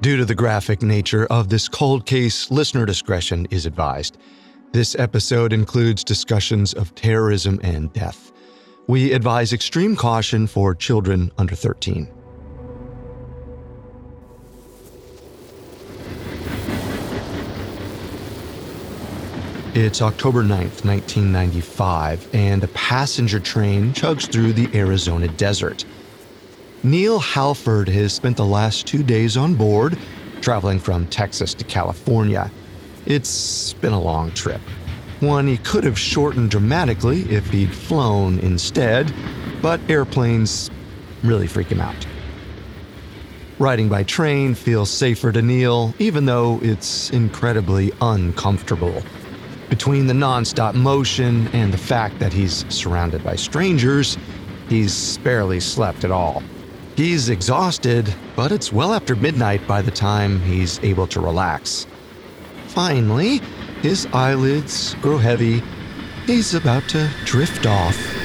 Due to the graphic nature of this cold case, listener discretion is advised. This episode includes discussions of terrorism and death. We advise extreme caution for children under 13. It's October 9th, 1995, and a passenger train chugs through the Arizona desert. Neil Halford has spent the last two days on board, traveling from Texas to California. It's been a long trip. One he could have shortened dramatically if he'd flown instead, but airplanes really freak him out. Riding by train feels safer to Neil, even though it's incredibly uncomfortable. Between the nonstop motion and the fact that he's surrounded by strangers, he's barely slept at all. He's exhausted, but it's well after midnight by the time he's able to relax. Finally, his eyelids grow heavy. He's about to drift off.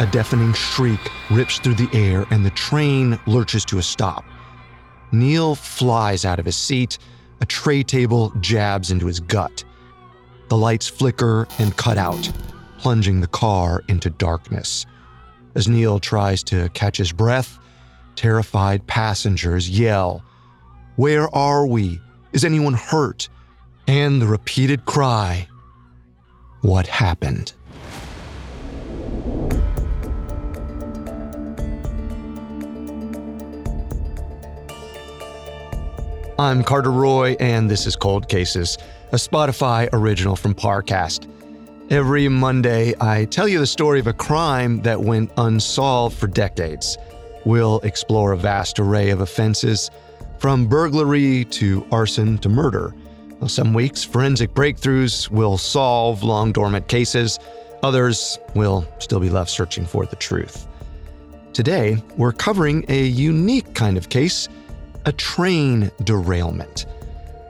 A deafening shriek rips through the air and the train lurches to a stop. Neil flies out of his seat. A tray table jabs into his gut. The lights flicker and cut out, plunging the car into darkness. As Neil tries to catch his breath, terrified passengers yell, Where are we? Is anyone hurt? And the repeated cry, What happened? I'm Carter Roy, and this is Cold Cases, a Spotify original from Parcast. Every Monday, I tell you the story of a crime that went unsolved for decades. We'll explore a vast array of offenses, from burglary to arson to murder. Some weeks, forensic breakthroughs will solve long dormant cases, others will still be left searching for the truth. Today, we're covering a unique kind of case a train derailment.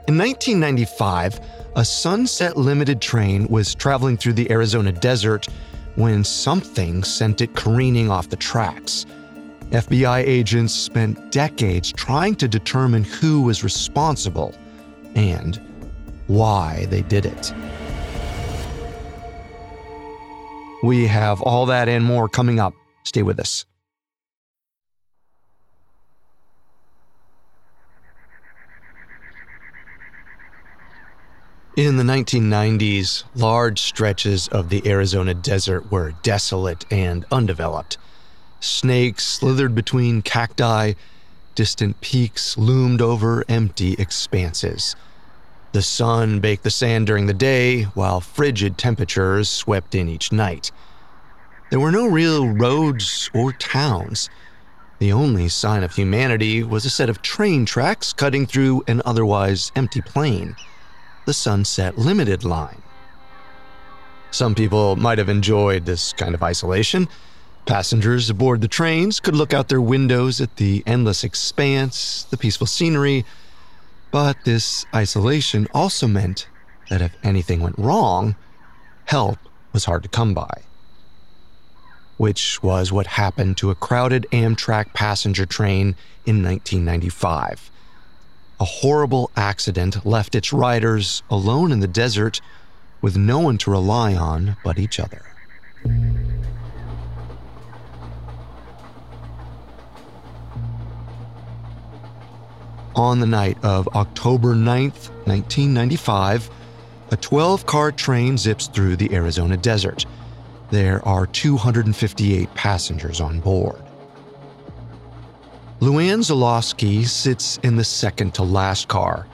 In 1995, a Sunset Limited train was traveling through the Arizona desert when something sent it careening off the tracks. FBI agents spent decades trying to determine who was responsible and why they did it. We have all that and more coming up. Stay with us. In the 1990s, large stretches of the Arizona desert were desolate and undeveloped. Snakes slithered between cacti, distant peaks loomed over empty expanses. The sun baked the sand during the day, while frigid temperatures swept in each night. There were no real roads or towns. The only sign of humanity was a set of train tracks cutting through an otherwise empty plain the Sunset Limited line. Some people might have enjoyed this kind of isolation. Passengers aboard the trains could look out their windows at the endless expanse, the peaceful scenery, but this isolation also meant that if anything went wrong, help was hard to come by. Which was what happened to a crowded Amtrak passenger train in 1995 a horrible accident left its riders alone in the desert with no one to rely on but each other. On the night of October 9th, 1995, a 12 car train zips through the Arizona desert. There are 258 passengers on board. Luann Zalowski sits in the second to last car.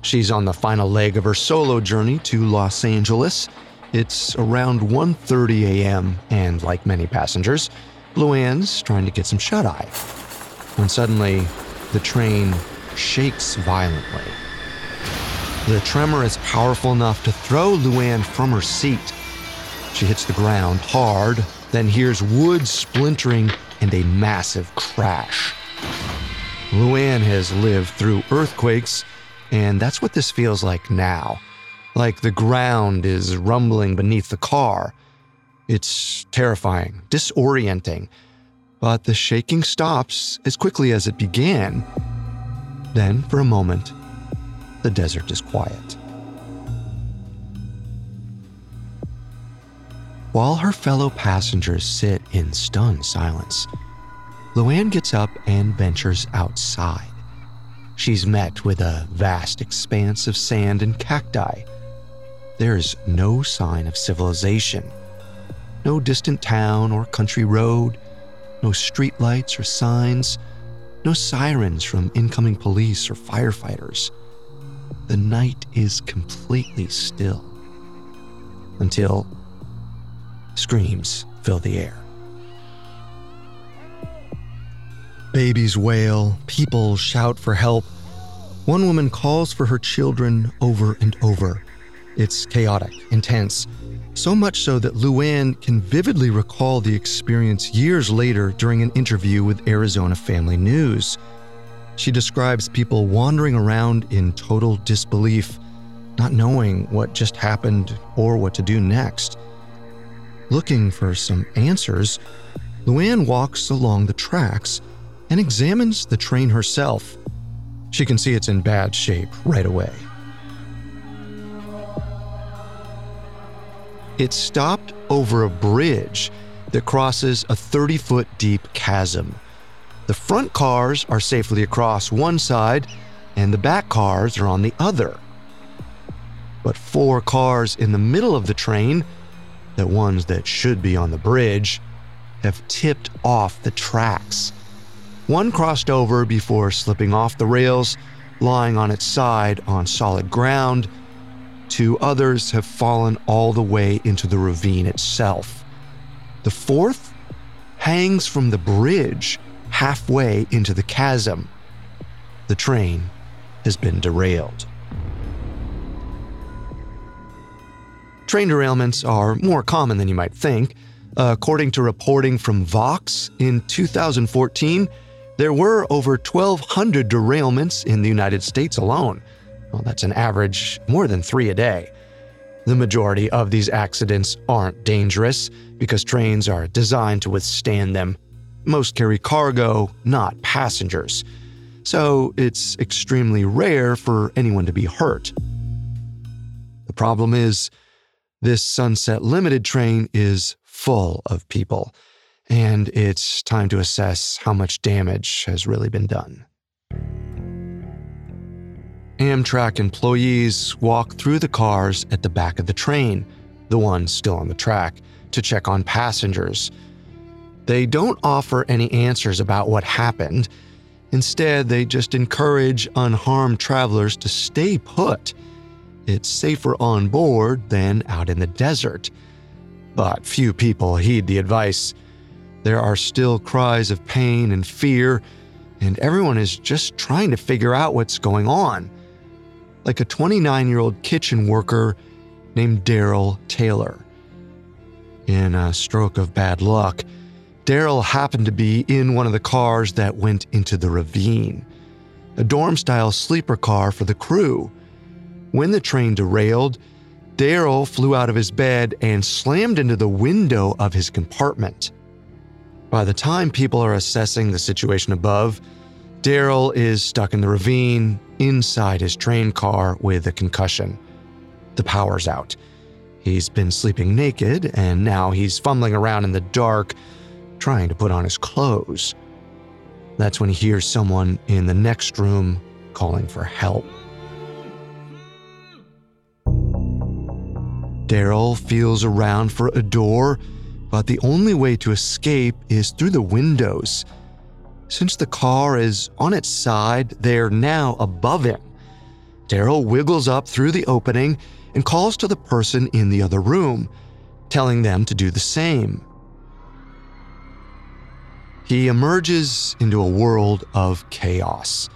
She's on the final leg of her solo journey to Los Angeles. It's around 1:30 a.m. and like many passengers, Luann's trying to get some shut-eye. When suddenly, the train shakes violently. The tremor is powerful enough to throw Luann from her seat. She hits the ground hard, then hears wood splintering and a massive crash. Luann has lived through earthquakes, and that's what this feels like now. Like the ground is rumbling beneath the car. It's terrifying, disorienting, but the shaking stops as quickly as it began. Then, for a moment, the desert is quiet. While her fellow passengers sit in stunned silence, Luann gets up and ventures outside. She's met with a vast expanse of sand and cacti. There's no sign of civilization. No distant town or country road, no streetlights or signs, no sirens from incoming police or firefighters. The night is completely still. Until Screams fill the air. Babies wail, people shout for help. One woman calls for her children over and over. It's chaotic, intense, so much so that Luann can vividly recall the experience years later during an interview with Arizona Family News. She describes people wandering around in total disbelief, not knowing what just happened or what to do next. Looking for some answers, Luann walks along the tracks and examines the train herself. She can see it's in bad shape right away. It stopped over a bridge that crosses a 30 foot deep chasm. The front cars are safely across one side, and the back cars are on the other. But four cars in the middle of the train the ones that should be on the bridge have tipped off the tracks. One crossed over before slipping off the rails, lying on its side on solid ground. Two others have fallen all the way into the ravine itself. The fourth hangs from the bridge halfway into the chasm. The train has been derailed. Train derailments are more common than you might think. According to reporting from Vox, in 2014, there were over 1,200 derailments in the United States alone. Well, that's an average more than three a day. The majority of these accidents aren't dangerous because trains are designed to withstand them. Most carry cargo, not passengers. So it's extremely rare for anyone to be hurt. The problem is, this Sunset Limited train is full of people, and it's time to assess how much damage has really been done. Amtrak employees walk through the cars at the back of the train, the ones still on the track, to check on passengers. They don't offer any answers about what happened. Instead, they just encourage unharmed travelers to stay put it's safer on board than out in the desert. But few people heed the advice. There are still cries of pain and fear, and everyone is just trying to figure out what's going on. Like a 29 year old kitchen worker named Daryl Taylor. In a stroke of bad luck, Daryl happened to be in one of the cars that went into the ravine, a dorm style sleeper car for the crew. When the train derailed, Daryl flew out of his bed and slammed into the window of his compartment. By the time people are assessing the situation above, Daryl is stuck in the ravine inside his train car with a concussion. The power's out. He's been sleeping naked, and now he's fumbling around in the dark, trying to put on his clothes. That's when he hears someone in the next room calling for help. Daryl feels around for a door, but the only way to escape is through the windows. Since the car is on its side, they're now above him. Daryl wiggles up through the opening and calls to the person in the other room, telling them to do the same. He emerges into a world of chaos.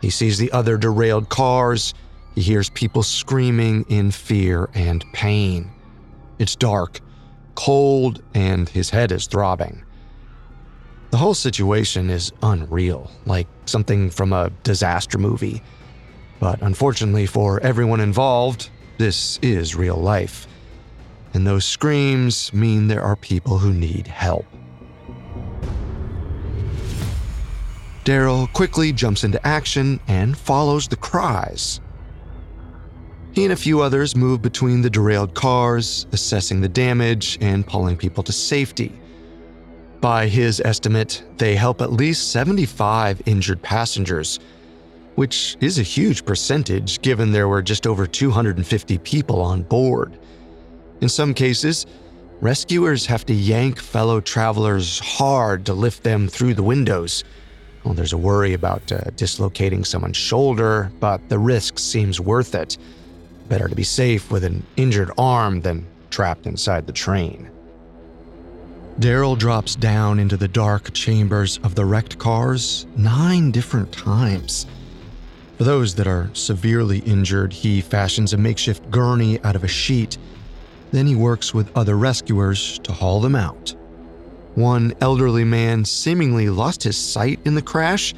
He sees the other derailed cars, he hears people screaming in fear and pain. It's dark, cold, and his head is throbbing. The whole situation is unreal, like something from a disaster movie. But unfortunately for everyone involved, this is real life. And those screams mean there are people who need help. Daryl quickly jumps into action and follows the cries. He and a few others move between the derailed cars, assessing the damage and pulling people to safety. By his estimate, they help at least 75 injured passengers, which is a huge percentage given there were just over 250 people on board. In some cases, rescuers have to yank fellow travelers hard to lift them through the windows. Well, there's a worry about uh, dislocating someone's shoulder, but the risk seems worth it. Better to be safe with an injured arm than trapped inside the train. Daryl drops down into the dark chambers of the wrecked cars nine different times. For those that are severely injured, he fashions a makeshift gurney out of a sheet. Then he works with other rescuers to haul them out. One elderly man seemingly lost his sight in the crash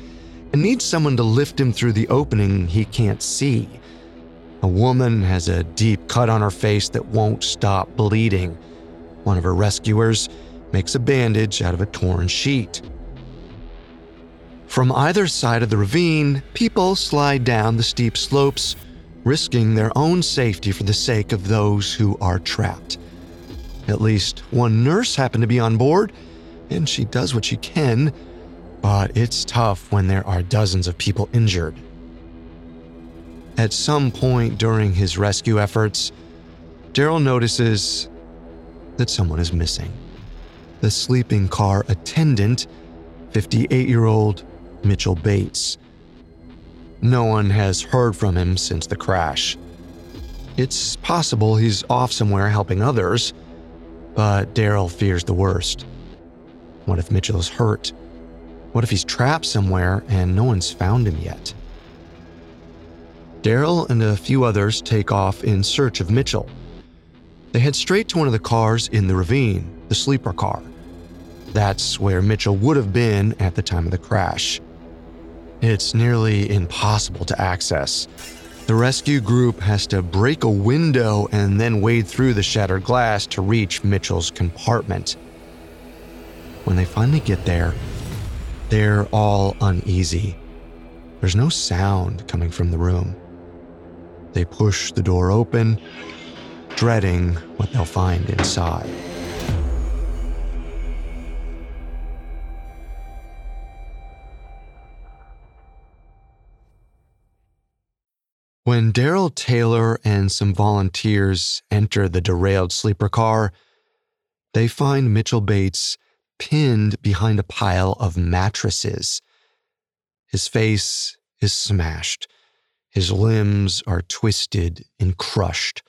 and needs someone to lift him through the opening he can't see. A woman has a deep cut on her face that won't stop bleeding. One of her rescuers makes a bandage out of a torn sheet. From either side of the ravine, people slide down the steep slopes, risking their own safety for the sake of those who are trapped. At least one nurse happened to be on board, and she does what she can, but it's tough when there are dozens of people injured. At some point during his rescue efforts, Daryl notices that someone is missing the sleeping car attendant, 58 year old Mitchell Bates. No one has heard from him since the crash. It's possible he's off somewhere helping others, but Daryl fears the worst. What if Mitchell is hurt? What if he's trapped somewhere and no one's found him yet? Daryl and a few others take off in search of Mitchell. They head straight to one of the cars in the ravine, the sleeper car. That's where Mitchell would have been at the time of the crash. It's nearly impossible to access. The rescue group has to break a window and then wade through the shattered glass to reach Mitchell's compartment. When they finally get there, they're all uneasy. There's no sound coming from the room. They push the door open, dreading what they'll find inside. When Daryl Taylor and some volunteers enter the derailed sleeper car, they find Mitchell Bates pinned behind a pile of mattresses. His face is smashed. His limbs are twisted and crushed.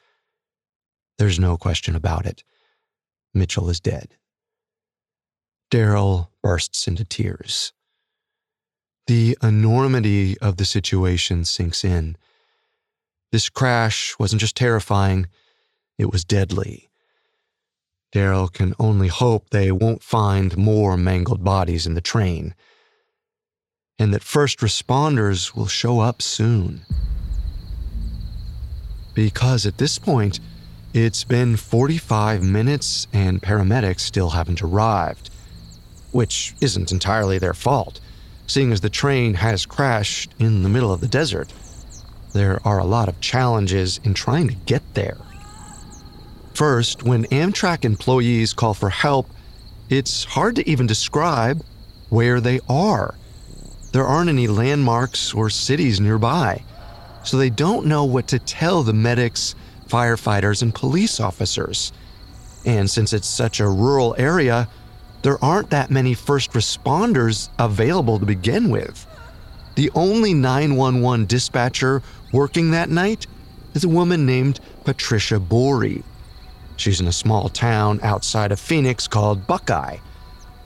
There's no question about it. Mitchell is dead. Daryl bursts into tears. The enormity of the situation sinks in. This crash wasn't just terrifying, it was deadly. Daryl can only hope they won't find more mangled bodies in the train, and that first responders will show up soon. Because at this point, it's been 45 minutes and paramedics still haven't arrived, which isn't entirely their fault, seeing as the train has crashed in the middle of the desert there are a lot of challenges in trying to get there. First, when Amtrak employees call for help, it's hard to even describe where they are. There aren't any landmarks or cities nearby, so they don't know what to tell the medics, firefighters, and police officers. And since it's such a rural area, there aren't that many first responders available to begin with. The only 911 dispatcher working that night is a woman named Patricia Borey. She's in a small town outside of Phoenix called Buckeye.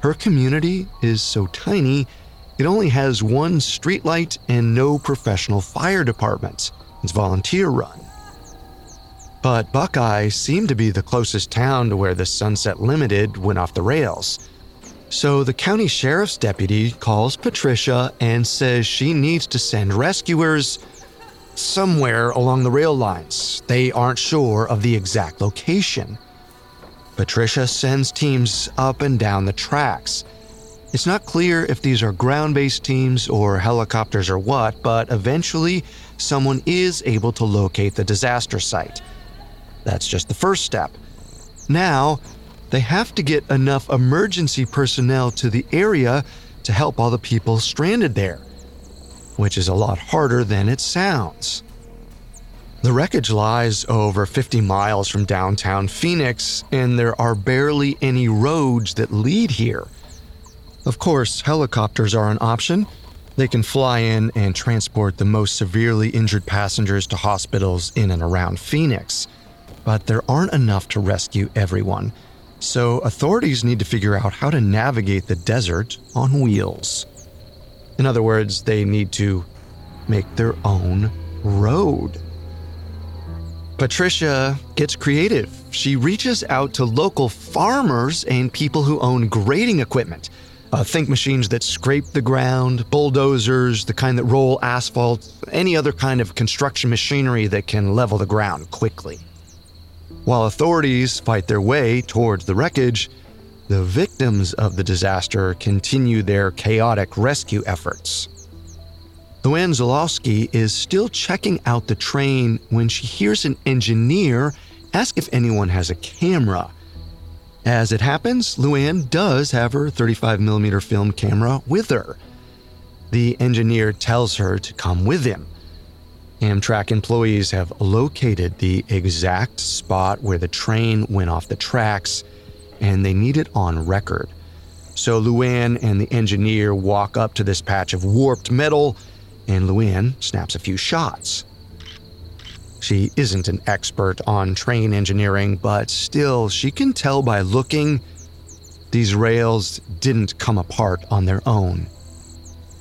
Her community is so tiny, it only has one streetlight and no professional fire departments. It's volunteer run. But Buckeye seemed to be the closest town to where the Sunset Limited went off the rails. So the county sheriff's deputy calls Patricia and says she needs to send rescuers somewhere along the rail lines. They aren't sure of the exact location. Patricia sends teams up and down the tracks. It's not clear if these are ground based teams or helicopters or what, but eventually someone is able to locate the disaster site. That's just the first step. Now, they have to get enough emergency personnel to the area to help all the people stranded there, which is a lot harder than it sounds. The wreckage lies over 50 miles from downtown Phoenix, and there are barely any roads that lead here. Of course, helicopters are an option. They can fly in and transport the most severely injured passengers to hospitals in and around Phoenix. But there aren't enough to rescue everyone, so authorities need to figure out how to navigate the desert on wheels. In other words, they need to make their own road. Patricia gets creative. She reaches out to local farmers and people who own grading equipment. Uh, think machines that scrape the ground, bulldozers, the kind that roll asphalt, any other kind of construction machinery that can level the ground quickly. While authorities fight their way towards the wreckage, the victims of the disaster continue their chaotic rescue efforts. Luann Zalowski is still checking out the train when she hears an engineer ask if anyone has a camera. As it happens, Luann does have her 35mm film camera with her. The engineer tells her to come with him. Amtrak employees have located the exact spot where the train went off the tracks, and they need it on record. So Luann and the engineer walk up to this patch of warped metal and Luann snaps a few shots. She isn't an expert on train engineering, but still, she can tell by looking these rails didn't come apart on their own.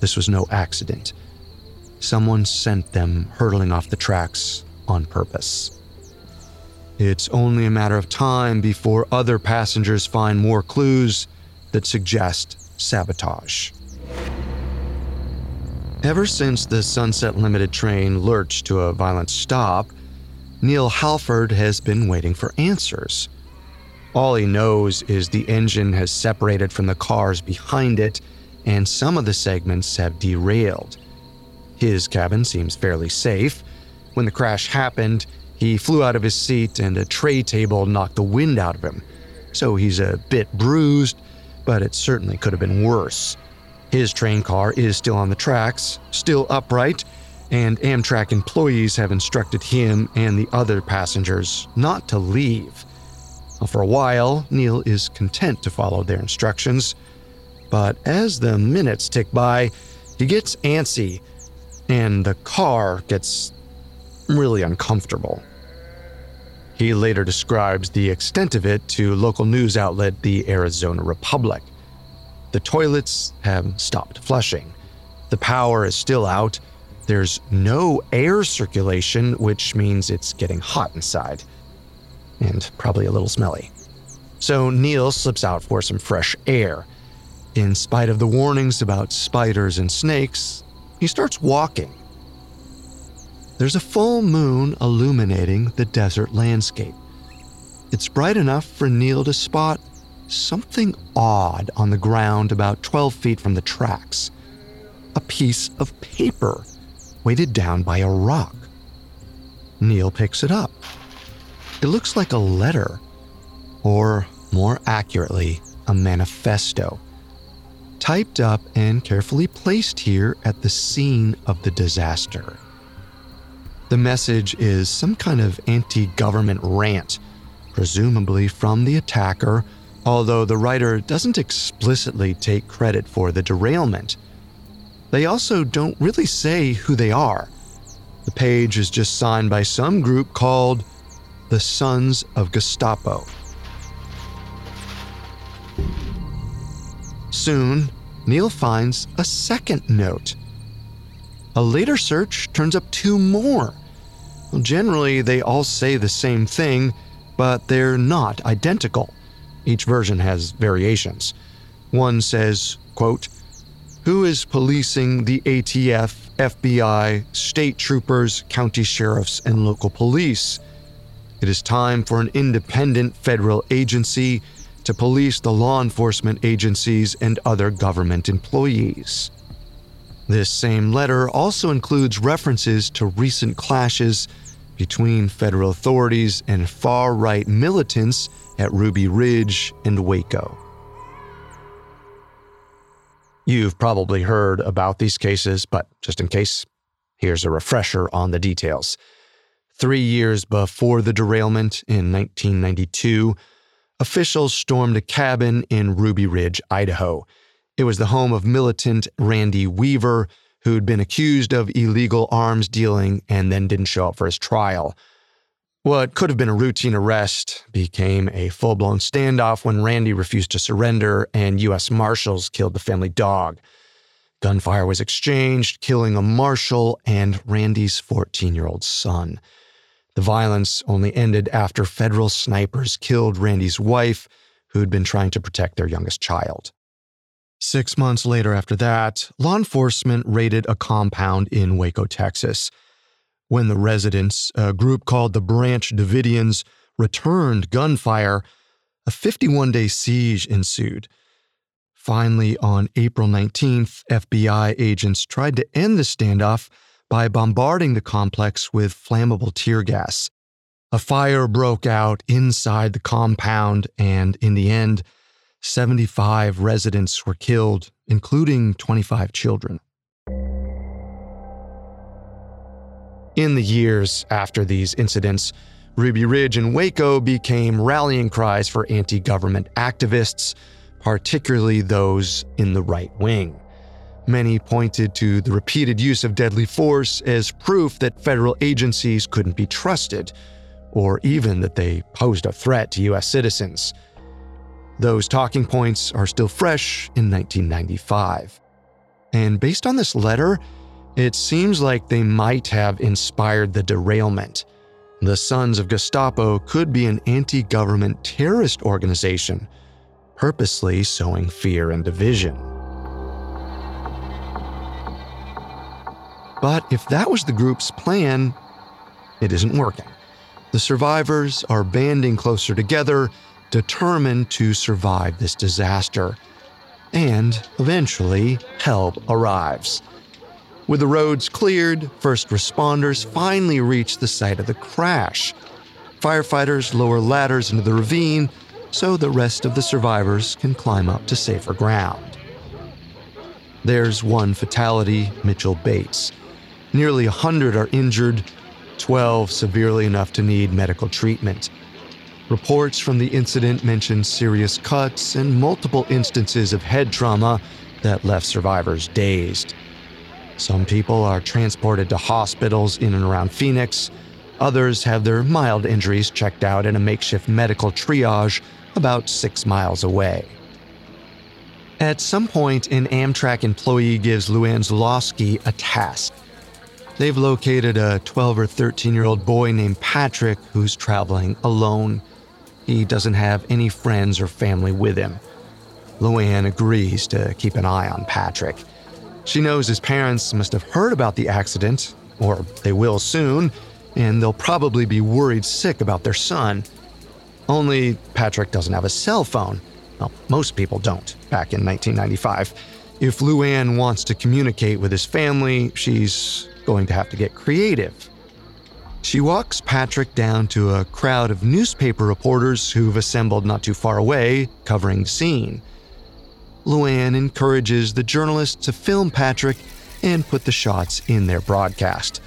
This was no accident. Someone sent them hurtling off the tracks on purpose. It's only a matter of time before other passengers find more clues that suggest sabotage. Ever since the Sunset Limited train lurched to a violent stop, Neil Halford has been waiting for answers. All he knows is the engine has separated from the cars behind it, and some of the segments have derailed. His cabin seems fairly safe. When the crash happened, he flew out of his seat and a tray table knocked the wind out of him. So he's a bit bruised, but it certainly could have been worse. His train car is still on the tracks, still upright, and Amtrak employees have instructed him and the other passengers not to leave. For a while, Neil is content to follow their instructions, but as the minutes tick by, he gets antsy, and the car gets really uncomfortable. He later describes the extent of it to local news outlet the Arizona Republic. The toilets have stopped flushing. The power is still out. There's no air circulation, which means it's getting hot inside. And probably a little smelly. So Neil slips out for some fresh air. In spite of the warnings about spiders and snakes, he starts walking. There's a full moon illuminating the desert landscape. It's bright enough for Neil to spot something odd on the ground about 12 feet from the tracks. A piece of paper weighted down by a rock. Neil picks it up. It looks like a letter, or more accurately, a manifesto, typed up and carefully placed here at the scene of the disaster. The message is some kind of anti government rant, presumably from the attacker although the writer doesn't explicitly take credit for the derailment. They also don't really say who they are. The page is just signed by some group called the Sons of Gestapo. Soon, Neil finds a second note. A later search turns up two more. Generally, they all say the same thing, but they're not identical. Each version has variations. One says, quote, Who is policing the ATF, FBI, state troopers, county sheriffs, and local police? It is time for an independent federal agency to police the law enforcement agencies and other government employees. This same letter also includes references to recent clashes between federal authorities and far right militants at Ruby Ridge and Waco. You've probably heard about these cases, but just in case, here's a refresher on the details. Three years before the derailment in 1992, officials stormed a cabin in Ruby Ridge, Idaho. It was the home of militant Randy Weaver, who'd been accused of illegal arms dealing and then didn't show up for his trial. What could have been a routine arrest became a full blown standoff when Randy refused to surrender and U.S. Marshals killed the family dog. Gunfire was exchanged, killing a marshal and Randy's 14 year old son. The violence only ended after federal snipers killed Randy's wife, who'd been trying to protect their youngest child. Six months later, after that, law enforcement raided a compound in Waco, Texas. When the residents, a group called the Branch Davidians, returned gunfire, a 51 day siege ensued. Finally, on April 19th, FBI agents tried to end the standoff by bombarding the complex with flammable tear gas. A fire broke out inside the compound, and in the end, 75 residents were killed, including 25 children. In the years after these incidents, Ruby Ridge and Waco became rallying cries for anti government activists, particularly those in the right wing. Many pointed to the repeated use of deadly force as proof that federal agencies couldn't be trusted, or even that they posed a threat to U.S. citizens. Those talking points are still fresh in 1995. And based on this letter, it seems like they might have inspired the derailment. The Sons of Gestapo could be an anti government terrorist organization, purposely sowing fear and division. But if that was the group's plan, it isn't working. The survivors are banding closer together, determined to survive this disaster. And eventually, help arrives. With the roads cleared, first responders finally reach the site of the crash. Firefighters lower ladders into the ravine so the rest of the survivors can climb up to safer ground. There's one fatality Mitchell Bates. Nearly 100 are injured, 12 severely enough to need medical treatment. Reports from the incident mention serious cuts and multiple instances of head trauma that left survivors dazed. Some people are transported to hospitals in and around Phoenix. Others have their mild injuries checked out in a makeshift medical triage about six miles away. At some point, an Amtrak employee gives Luann Zalowski a task They've located a 12 or 13 year old boy named Patrick who's traveling alone. He doesn't have any friends or family with him. Luann agrees to keep an eye on Patrick. She knows his parents must have heard about the accident, or they will soon, and they'll probably be worried sick about their son. Only Patrick doesn't have a cell phone. Well, most people don't back in 1995. If Luann wants to communicate with his family, she's going to have to get creative. She walks Patrick down to a crowd of newspaper reporters who've assembled not too far away, covering the scene. Luann encourages the journalists to film Patrick and put the shots in their broadcast.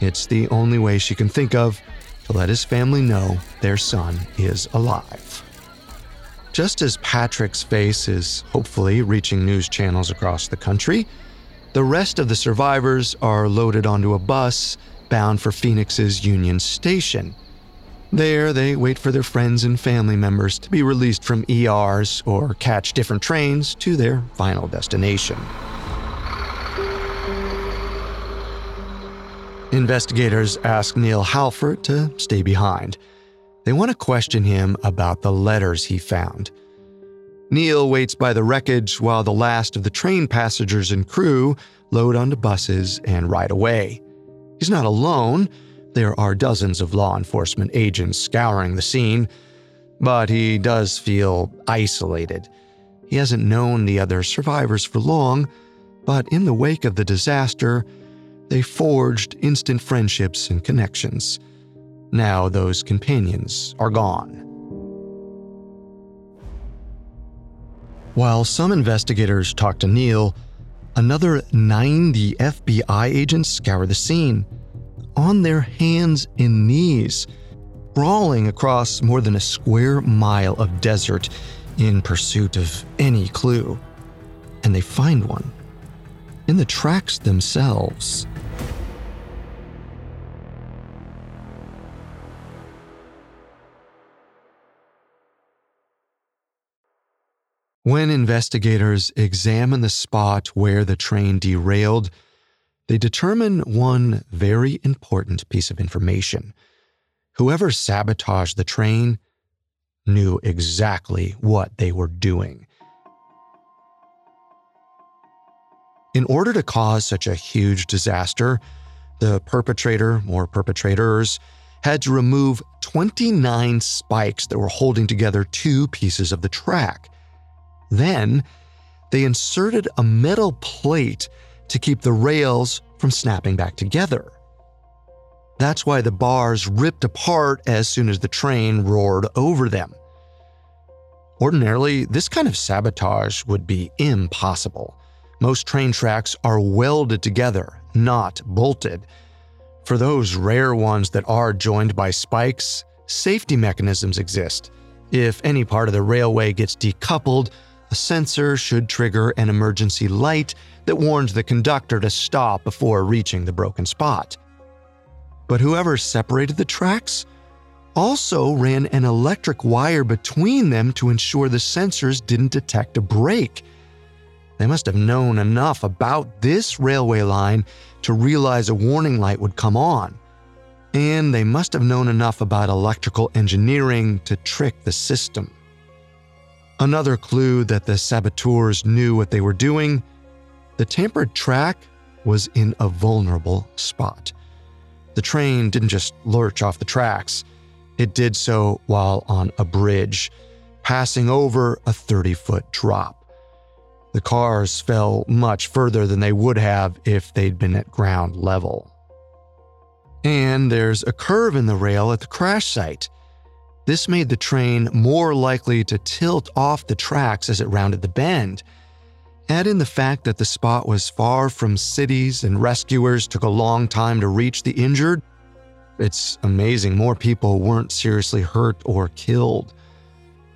It's the only way she can think of to let his family know their son is alive. Just as Patrick's face is hopefully reaching news channels across the country, the rest of the survivors are loaded onto a bus bound for Phoenix's Union Station. There, they wait for their friends and family members to be released from ERs or catch different trains to their final destination. Investigators ask Neil Halford to stay behind. They want to question him about the letters he found. Neil waits by the wreckage while the last of the train passengers and crew load onto buses and ride away. He's not alone. There are dozens of law enforcement agents scouring the scene, but he does feel isolated. He hasn't known the other survivors for long, but in the wake of the disaster, they forged instant friendships and connections. Now those companions are gone. While some investigators talk to Neil, another 90 FBI agents scour the scene on their hands and knees, crawling across more than a square mile of desert in pursuit of any clue. And they find one in the tracks themselves. When investigators examine the spot where the train derailed, they determine one very important piece of information. Whoever sabotaged the train knew exactly what they were doing. In order to cause such a huge disaster, the perpetrator or perpetrators had to remove 29 spikes that were holding together two pieces of the track. Then, they inserted a metal plate to keep the rails from snapping back together. That's why the bars ripped apart as soon as the train roared over them. Ordinarily, this kind of sabotage would be impossible. Most train tracks are welded together, not bolted. For those rare ones that are joined by spikes, safety mechanisms exist. If any part of the railway gets decoupled, a sensor should trigger an emergency light that warns the conductor to stop before reaching the broken spot. But whoever separated the tracks also ran an electric wire between them to ensure the sensors didn't detect a break. They must have known enough about this railway line to realize a warning light would come on. And they must have known enough about electrical engineering to trick the system. Another clue that the saboteurs knew what they were doing the tampered track was in a vulnerable spot. The train didn't just lurch off the tracks, it did so while on a bridge, passing over a 30 foot drop. The cars fell much further than they would have if they'd been at ground level. And there's a curve in the rail at the crash site. This made the train more likely to tilt off the tracks as it rounded the bend. Add in the fact that the spot was far from cities and rescuers took a long time to reach the injured. It's amazing more people weren't seriously hurt or killed.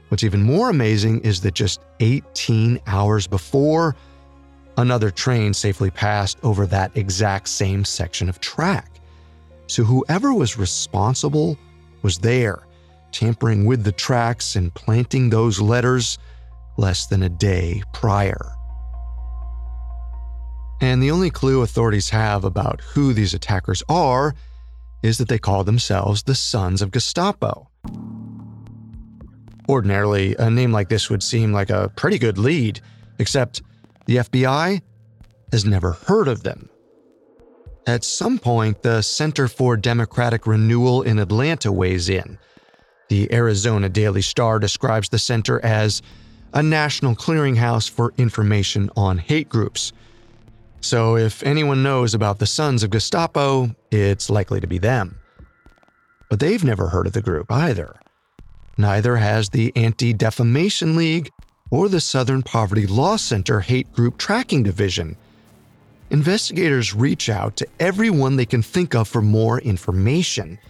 What's even more amazing is that just 18 hours before, another train safely passed over that exact same section of track. So whoever was responsible was there tampering with the tracks and planting those letters less than a day prior. And the only clue authorities have about who these attackers are is that they call themselves the Sons of Gestapo. Ordinarily, a name like this would seem like a pretty good lead, except the FBI has never heard of them. At some point, the Center for Democratic Renewal in Atlanta weighs in the Arizona Daily Star describes the center as a national clearinghouse for information on hate groups. So, if anyone knows about the Sons of Gestapo, it's likely to be them. But they've never heard of the group either. Neither has the Anti Defamation League or the Southern Poverty Law Center Hate Group Tracking Division. Investigators reach out to everyone they can think of for more information.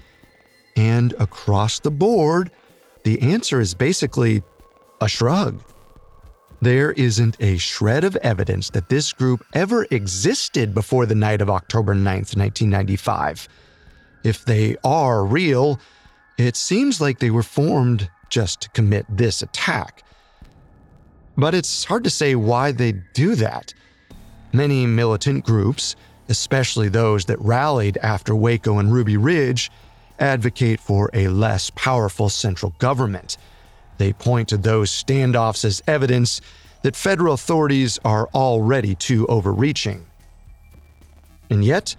And across the board, the answer is basically a shrug. There isn't a shred of evidence that this group ever existed before the night of October 9th, 1995. If they are real, it seems like they were formed just to commit this attack. But it's hard to say why they do that. Many militant groups, especially those that rallied after Waco and Ruby Ridge, advocate for a less powerful central government. They point to those standoffs as evidence that federal authorities are already too overreaching. And yet,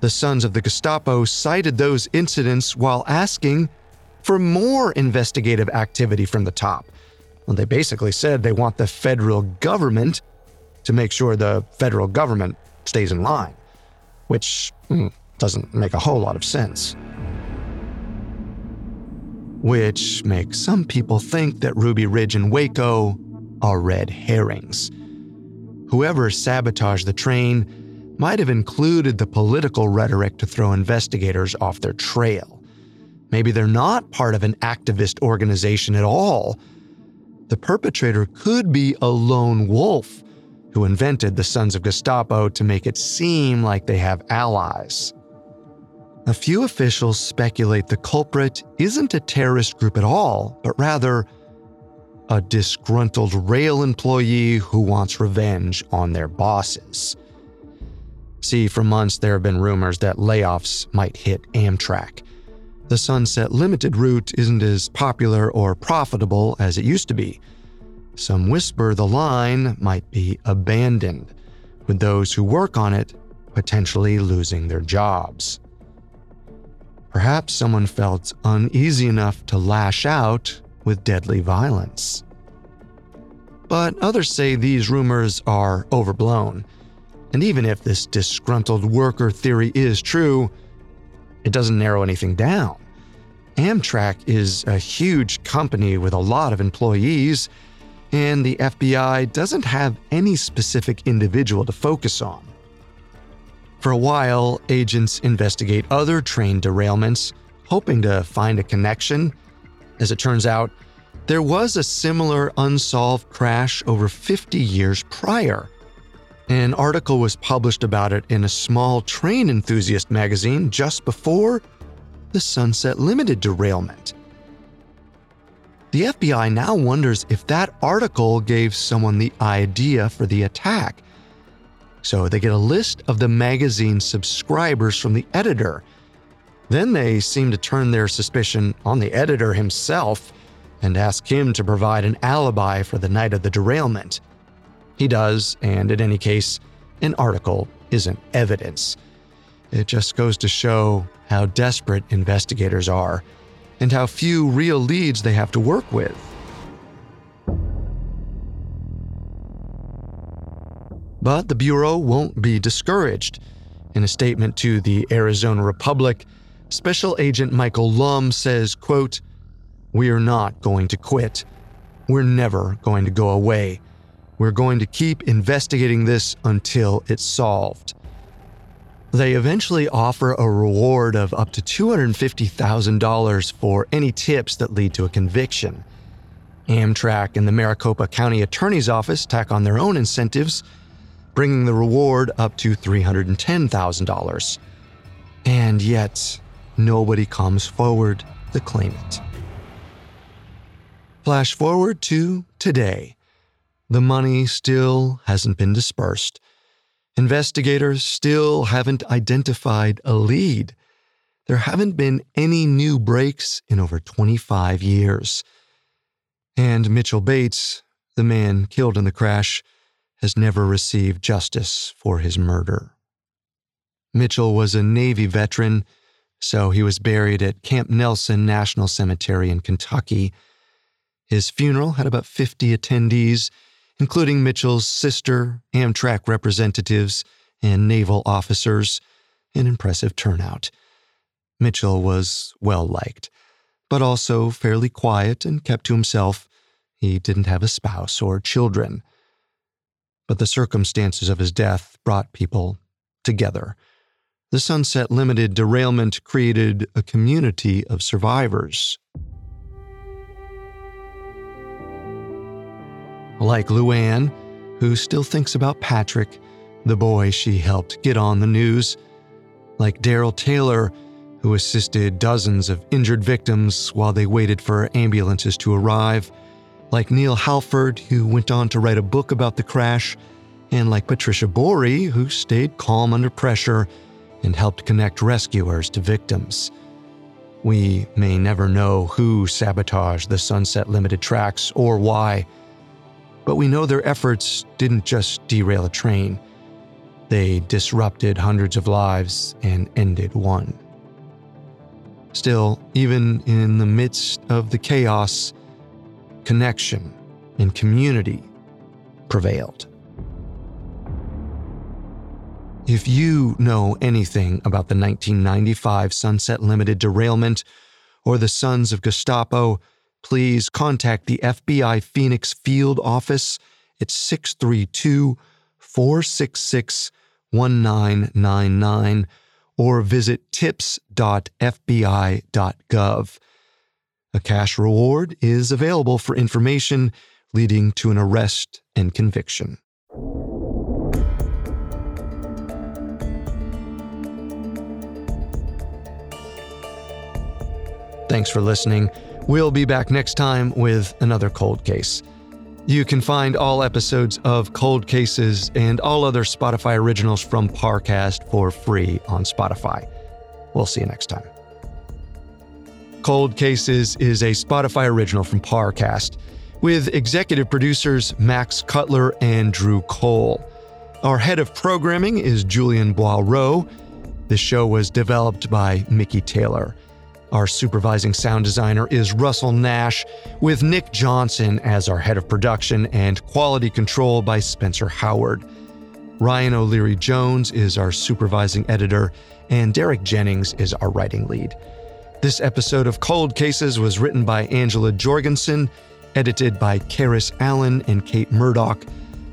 the sons of the Gestapo cited those incidents while asking for more investigative activity from the top. Well, they basically said they want the federal government to make sure the federal government stays in line, which mm, doesn't make a whole lot of sense. Which makes some people think that Ruby Ridge and Waco are red herrings. Whoever sabotaged the train might have included the political rhetoric to throw investigators off their trail. Maybe they're not part of an activist organization at all. The perpetrator could be a lone wolf who invented the Sons of Gestapo to make it seem like they have allies. A few officials speculate the culprit isn't a terrorist group at all, but rather a disgruntled rail employee who wants revenge on their bosses. See, for months there have been rumors that layoffs might hit Amtrak. The Sunset Limited route isn't as popular or profitable as it used to be. Some whisper the line might be abandoned, with those who work on it potentially losing their jobs. Perhaps someone felt uneasy enough to lash out with deadly violence. But others say these rumors are overblown. And even if this disgruntled worker theory is true, it doesn't narrow anything down. Amtrak is a huge company with a lot of employees, and the FBI doesn't have any specific individual to focus on. For a while, agents investigate other train derailments, hoping to find a connection as it turns out, there was a similar unsolved crash over 50 years prior. An article was published about it in a small train enthusiast magazine just before the Sunset Limited derailment. The FBI now wonders if that article gave someone the idea for the attack. So they get a list of the magazine's subscribers from the editor then they seem to turn their suspicion on the editor himself and ask him to provide an alibi for the night of the derailment. He does, and in any case, an article isn't evidence. It just goes to show how desperate investigators are and how few real leads they have to work with. But the Bureau won't be discouraged. In a statement to the Arizona Republic, Special Agent Michael Lum says, quote, We are not going to quit. We're never going to go away. We're going to keep investigating this until it's solved. They eventually offer a reward of up to $250,000 for any tips that lead to a conviction. Amtrak and the Maricopa County Attorney's Office tack on their own incentives, bringing the reward up to $310,000. And yet, nobody comes forward to claim it. Flash forward to today. The money still hasn't been dispersed. Investigators still haven't identified a lead. There haven't been any new breaks in over 25 years. And Mitchell Bates, the man killed in the crash, has never received justice for his murder. Mitchell was a Navy veteran so he was buried at Camp Nelson National Cemetery in Kentucky. His funeral had about 50 attendees, including Mitchell's sister, Amtrak representatives, and naval officers, an impressive turnout. Mitchell was well liked, but also fairly quiet and kept to himself. He didn't have a spouse or children. But the circumstances of his death brought people together. The Sunset Limited derailment created a community of survivors. Like Luann, who still thinks about Patrick, the boy she helped get on the news. Like Daryl Taylor, who assisted dozens of injured victims while they waited for ambulances to arrive. Like Neil Halford, who went on to write a book about the crash. And like Patricia Borey, who stayed calm under pressure and helped connect rescuers to victims. We may never know who sabotaged the Sunset Limited tracks or why, but we know their efforts didn't just derail a train, they disrupted hundreds of lives and ended one. Still, even in the midst of the chaos, connection and community prevailed. If you know anything about the 1995 Sunset Limited derailment or the Sons of Gestapo, please contact the FBI Phoenix Field Office at 632 466 1999 or visit tips.fbi.gov. A cash reward is available for information leading to an arrest and conviction. Thanks for listening. We'll be back next time with another cold case. You can find all episodes of Cold Cases and all other Spotify originals from Parcast for free on Spotify. We'll see you next time. Cold Cases is a Spotify original from Parcast with executive producers Max Cutler and Drew Cole. Our head of programming is Julian Boireau. The show was developed by Mickey Taylor. Our supervising sound designer is Russell Nash, with Nick Johnson as our head of production and quality control by Spencer Howard. Ryan O'Leary Jones is our supervising editor, and Derek Jennings is our writing lead. This episode of Cold Cases was written by Angela Jorgensen, edited by Karis Allen and Kate Murdoch,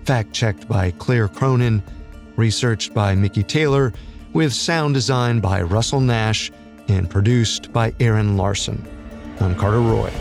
fact checked by Claire Cronin, researched by Mickey Taylor, with sound design by Russell Nash and produced by Aaron Larson. I'm Carter Roy.